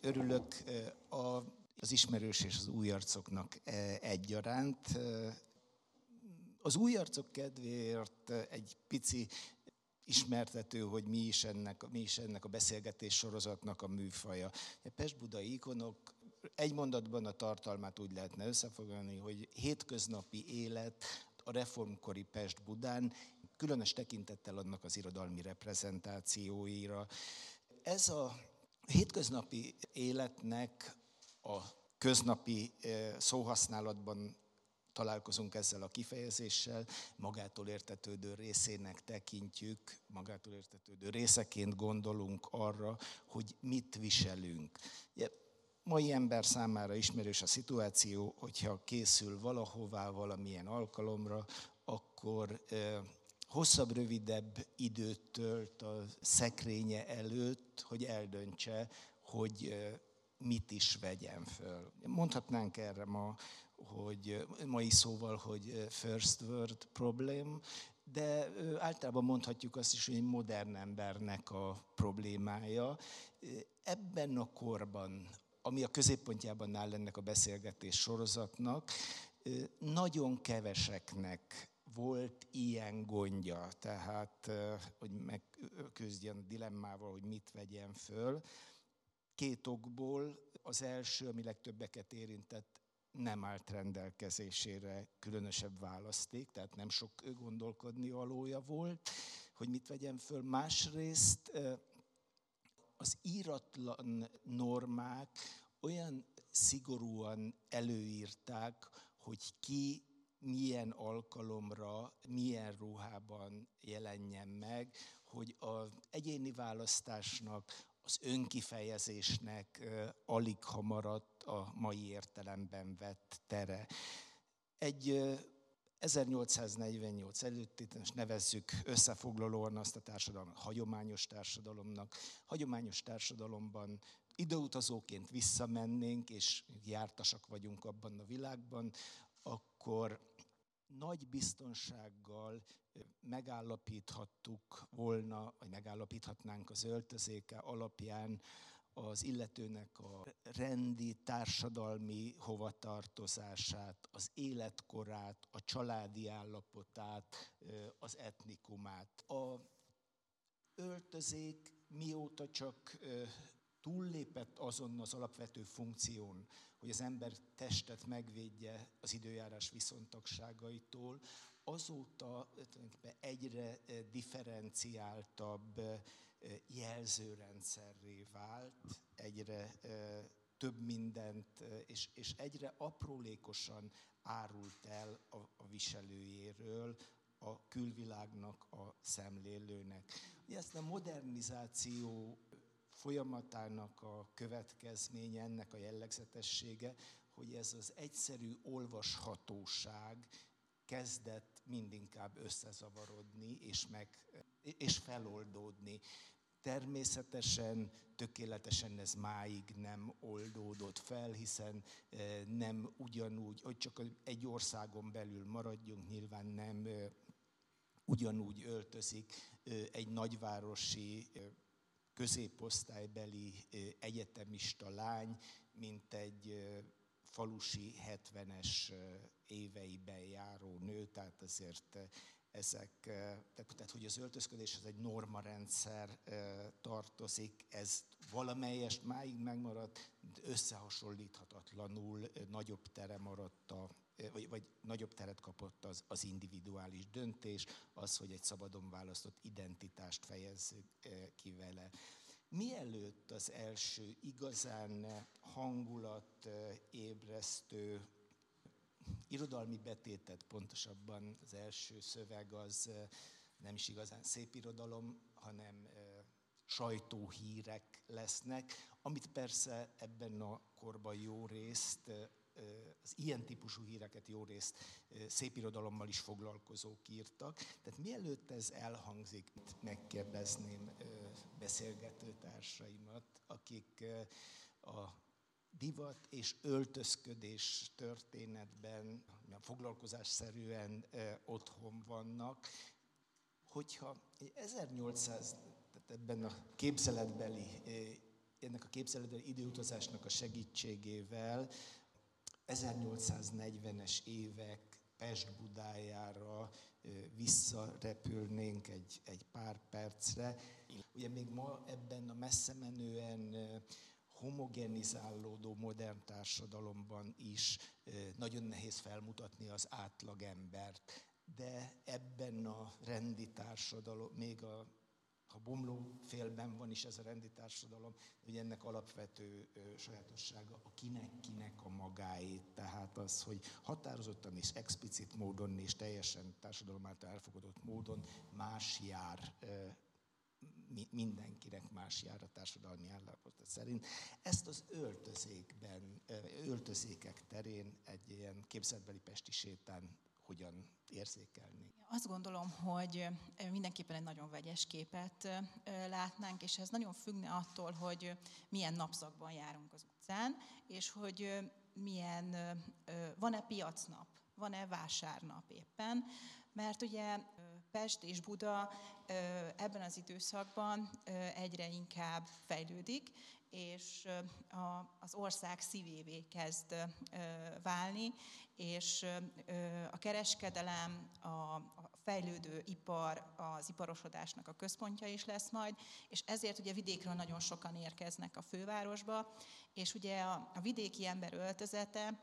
Örülök az ismerős és az új arcoknak egyaránt. Az új arcok kedvéért egy pici ismertető, hogy mi is ennek, mi is ennek a beszélgetés sorozatnak a műfaja. A Pest-Budai ikonok egy mondatban a tartalmát úgy lehetne összefoglalni, hogy hétköznapi élet a reformkori Pest-Budán, különös tekintettel annak az irodalmi reprezentációira. Ez a hétköznapi életnek a köznapi eh, szóhasználatban találkozunk ezzel a kifejezéssel, magától értetődő részének tekintjük, magától értetődő részeként gondolunk arra, hogy mit viselünk. Ugye, mai ember számára ismerős a szituáció, hogyha készül valahová, valamilyen alkalomra, akkor eh, hosszabb, rövidebb időt tölt a szekrénye előtt, hogy eldöntse, hogy mit is vegyen föl. Mondhatnánk erre ma, hogy mai szóval, hogy first world problem, de általában mondhatjuk azt is, hogy egy modern embernek a problémája. Ebben a korban, ami a középpontjában áll ennek a beszélgetés sorozatnak, nagyon keveseknek volt ilyen gondja, tehát hogy megküzdjen a dilemmával, hogy mit vegyen föl. Két okból. Az első, ami legtöbbeket érintett, nem állt rendelkezésére különösebb választék, tehát nem sok gondolkodni valója volt, hogy mit vegyen föl. Másrészt az íratlan normák olyan szigorúan előírták, hogy ki milyen alkalomra, milyen ruhában jelenjen meg, hogy az egyéni választásnak, az önkifejezésnek alig ha maradt a mai értelemben vett tere. Egy 1848 előtti, és nevezzük összefoglalóan azt a társadalmat hagyományos társadalomnak. Hagyományos társadalomban időutazóként visszamennénk, és jártasak vagyunk abban a világban, akkor nagy biztonsággal megállapíthattuk volna, vagy megállapíthatnánk az öltözéke alapján az illetőnek a rendi, társadalmi hovatartozását, az életkorát, a családi állapotát, az etnikumát. A öltözék mióta csak túllépett azon az alapvető funkción, hogy az ember testet megvédje az időjárás viszontagságaitól, azóta egyre eh, differenciáltabb eh, jelzőrendszerré vált, egyre eh, több mindent, és, és egyre aprólékosan árult el a, a viselőjéről, a külvilágnak, a szemlélőnek. Ezt a modernizáció folyamatának a következménye, ennek a jellegzetessége, hogy ez az egyszerű olvashatóság kezdett mindinkább összezavarodni és, meg, és feloldódni. Természetesen, tökéletesen ez máig nem oldódott fel, hiszen eh, nem ugyanúgy, hogy csak egy országon belül maradjunk, nyilván nem eh, ugyanúgy öltözik eh, egy nagyvárosi középosztálybeli egyetemista lány, mint egy falusi 70-es éveiben járó nő, tehát azért ezek, tehát hogy az öltözködés az egy normarendszer tartozik, ez valamelyest máig megmaradt, összehasonlíthatatlanul nagyobb tere maradt a vagy, vagy nagyobb teret kapott az, az individuális döntés, az, hogy egy szabadon választott identitást fejezzük ki vele. Mielőtt az első igazán hangulat ébresztő irodalmi betétet, pontosabban az első szöveg az nem is igazán szép irodalom, hanem sajtóhírek lesznek, amit persze ebben a korban jó részt az ilyen típusú híreket jó részt szépirodalommal is foglalkozók írtak. Tehát mielőtt ez elhangzik, megkérdezném beszélgető társaimat, akik a divat és öltözködés történetben foglalkozásszerűen otthon vannak, hogyha 1800, tehát ebben a képzeletbeli ennek a képzeletbeli időutazásnak a segítségével 1840-es évek Pest-Budájára visszarepülnénk egy, egy pár percre. Ugye még ma ebben a messze menően homogenizálódó modern társadalomban is nagyon nehéz felmutatni az átlagembert, de ebben a rendi társadalom, még a ha bomló félben van is ez a rendi társadalom, hogy ennek alapvető sajátossága a kinek-kinek a magáét, tehát az, hogy határozottan és explicit módon és teljesen társadalom által elfogadott módon más jár mindenkinek más jár a társadalmi állapota szerint. Ezt az öltözékben, öltözékek terén egy ilyen képzetbeli pesti sétán hogyan érzékelni? Azt gondolom, hogy mindenképpen egy nagyon vegyes képet látnánk, és ez nagyon függne attól, hogy milyen napszakban járunk az utcán, és hogy milyen, van-e piacnap, van-e vásárnap éppen, mert ugye Pest és Buda ebben az időszakban egyre inkább fejlődik, és az ország szívévé kezd válni, és a kereskedelem, a fejlődő ipar, az iparosodásnak a központja is lesz majd, és ezért ugye vidékről nagyon sokan érkeznek a fővárosba, és ugye a, vidéki ember öltözete,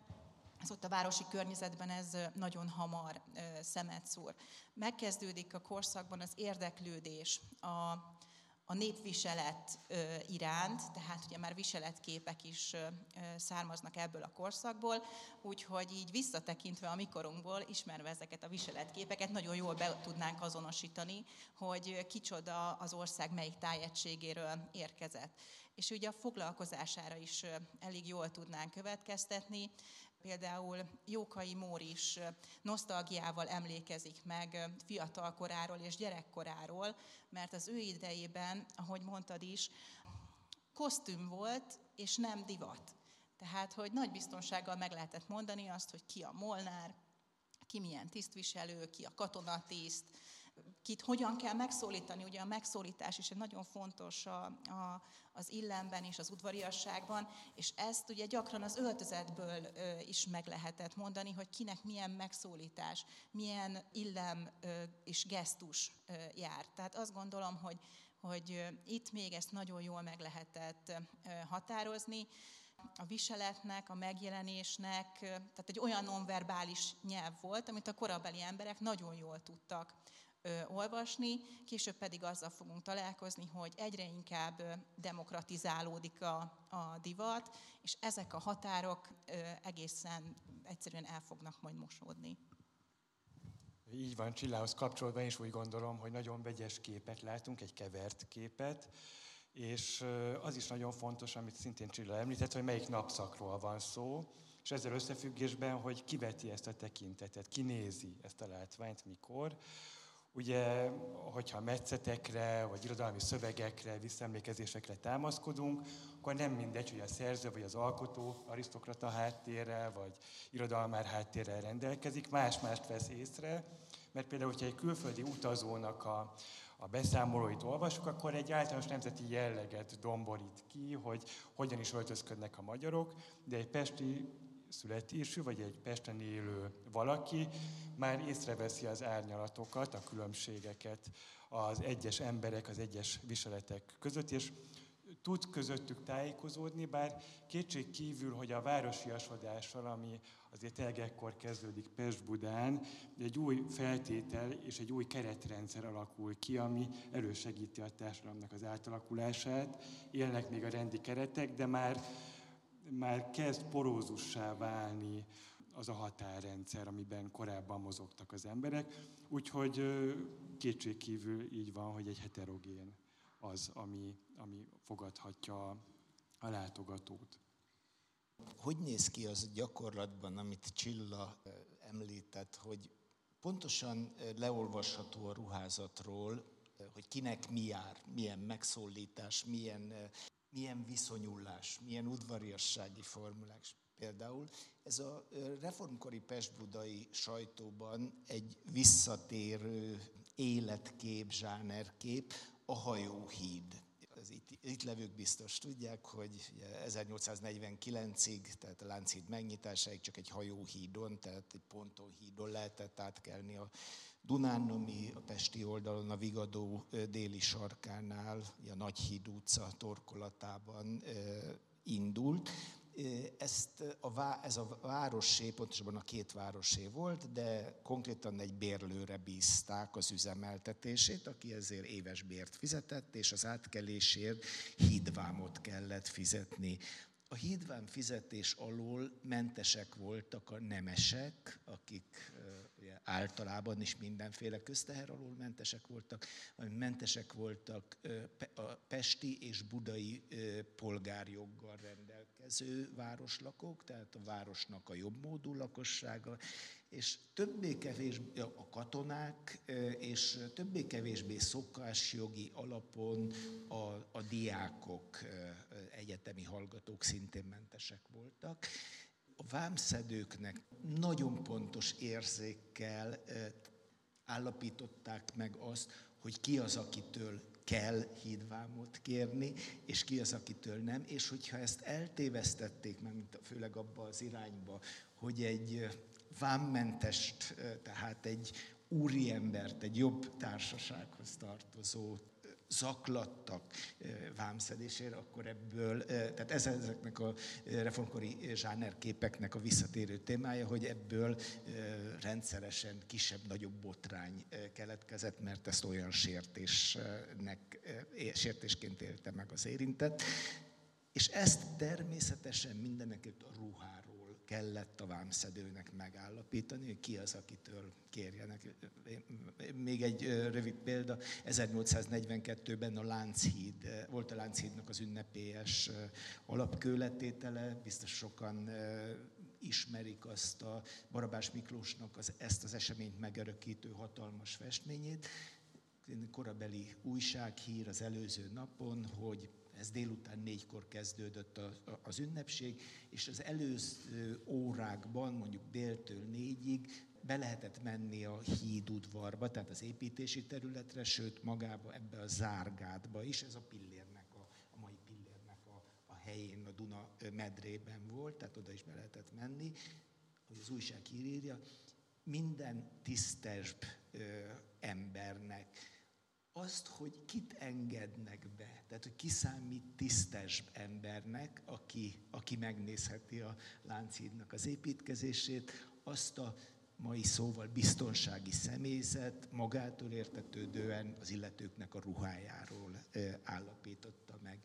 ez ott a városi környezetben ez nagyon hamar szemet szúr. Megkezdődik a korszakban az érdeklődés, a, a népviselet iránt, tehát ugye már viseletképek is származnak ebből a korszakból, úgyhogy így visszatekintve a mikorunkból, ismerve ezeket a viseletképeket, nagyon jól be tudnánk azonosítani, hogy kicsoda az ország melyik tájegységéről érkezett. És ugye a foglalkozására is elég jól tudnánk következtetni, például Jókai Mór is nosztalgiával emlékezik meg fiatal koráról és gyerekkoráról, mert az ő idejében, ahogy mondtad is, kosztüm volt, és nem divat. Tehát, hogy nagy biztonsággal meg lehetett mondani azt, hogy ki a molnár, ki milyen tisztviselő, ki a katonatiszt, kit hogyan kell megszólítani. Ugye a megszólítás is egy nagyon fontos a, a, az illemben és az udvariasságban, és ezt ugye gyakran az öltözetből is meg lehetett mondani, hogy kinek milyen megszólítás, milyen illem és gesztus jár. Tehát azt gondolom, hogy, hogy itt még ezt nagyon jól meg lehetett határozni a viseletnek, a megjelenésnek, tehát egy olyan nonverbális nyelv volt, amit a korabeli emberek nagyon jól tudtak olvasni, később pedig azzal fogunk találkozni, hogy egyre inkább demokratizálódik a, a divat, és ezek a határok egészen egyszerűen el fognak majd mosódni. Így van, Csillához kapcsolva én is úgy gondolom, hogy nagyon vegyes képet látunk, egy kevert képet, és az is nagyon fontos, amit szintén Csilla említett, hogy melyik napszakról van szó, és ezzel összefüggésben, hogy kiveti ezt a tekintetet, kinézi ezt a látványt, mikor. Ugye, hogyha metszetekre, vagy irodalmi szövegekre, visszaemlékezésekre támaszkodunk, akkor nem mindegy, hogy a szerző vagy az alkotó arisztokrata háttérrel, vagy irodalmár háttérrel rendelkezik, más-mást vesz észre, mert például, hogyha egy külföldi utazónak a, a beszámolóit olvasjuk, akkor egy általános nemzeti jelleget domborít ki, hogy hogyan is öltözködnek a magyarok, de egy pesti születésű, vagy egy Pesten élő valaki már észreveszi az árnyalatokat, a különbségeket az egyes emberek, az egyes viseletek között, és tud közöttük tájékozódni, bár kétség kívül, hogy a városiasodással, ami azért tényleg kezdődik Pest-Budán, egy új feltétel és egy új keretrendszer alakul ki, ami elősegíti a társadalomnak az átalakulását. Élnek még a rendi keretek, de már már kezd porózussá válni az a határrendszer, amiben korábban mozogtak az emberek. Úgyhogy kétségkívül így van, hogy egy heterogén az, ami, ami fogadhatja a, látogatót. Hogy néz ki az gyakorlatban, amit Csilla említett, hogy pontosan leolvasható a ruházatról, hogy kinek mi jár, milyen megszólítás, milyen milyen viszonyulás, milyen udvariassági formulák például. Ez a reformkori pestbudai sajtóban egy visszatérő életkép, zsánerkép, a hajóhíd az itt, itt levők biztos tudják, hogy 1849-ig, tehát a Lánchíd megnyitásáig csak egy hajóhídon, tehát egy pontonhídon lehetett átkelni a Dunán, ami a Pesti oldalon, a Vigadó déli sarkánál, a Nagyhíd utca torkolatában indult. Ezt a, ez a városé, pontosabban a két városé volt, de konkrétan egy bérlőre bízták az üzemeltetését, aki ezért éves bért fizetett, és az átkelésért hídvámot kellett fizetni. A hídvám fizetés alól mentesek voltak a nemesek, akik általában is mindenféle közteher alól mentesek voltak, mentesek voltak a pesti és budai polgárjoggal rendelkező városlakók, tehát a városnak a jobb módú lakossága, és többé-kevésbé a katonák, és többé-kevésbé szokásjogi alapon a, a diákok, egyetemi hallgatók szintén mentesek voltak. A vámszedőknek nagyon pontos érzékkel állapították meg azt, hogy ki az, akitől kell hídvámot kérni, és ki az, akitől nem, és hogyha ezt eltévesztették meg, főleg abba az irányba, hogy egy vámmentest, tehát egy úriembert, egy jobb társasághoz tartozó zaklattak vámszedésére, akkor ebből, tehát ez ezeknek a reformkori zsánerképeknek a visszatérő témája, hogy ebből rendszeresen kisebb-nagyobb botrány keletkezett, mert ezt olyan sértésnek, sértésként élte meg az érintett. És ezt természetesen mindenekült a ruhára kellett a vámszedőnek megállapítani, hogy ki az, akitől kérjenek. Még egy rövid példa, 1842-ben a Lánchíd, volt a Lánchídnak az ünnepélyes alapkőletétele, biztos sokan ismerik azt a Barabás Miklósnak az, ezt az eseményt megörökítő hatalmas festményét. Korabeli újsághír az előző napon, hogy ez délután négykor kezdődött a, az ünnepség, és az előző órákban, mondjuk déltől négyig be lehetett menni a hídudvarba, tehát az építési területre, sőt magába ebbe a zárgádba is, ez a pillérnek, a, a mai pillérnek a, a helyén, a Duna medrében volt, tehát oda is be lehetett menni, hogy az újság írja, minden tisztesbb ö, embernek, azt, hogy kit engednek be, tehát hogy ki számít tisztes embernek, aki, aki megnézheti a Lánchídnak az építkezését, azt a mai szóval biztonsági személyzet magától értetődően az illetőknek a ruhájáról állapította meg.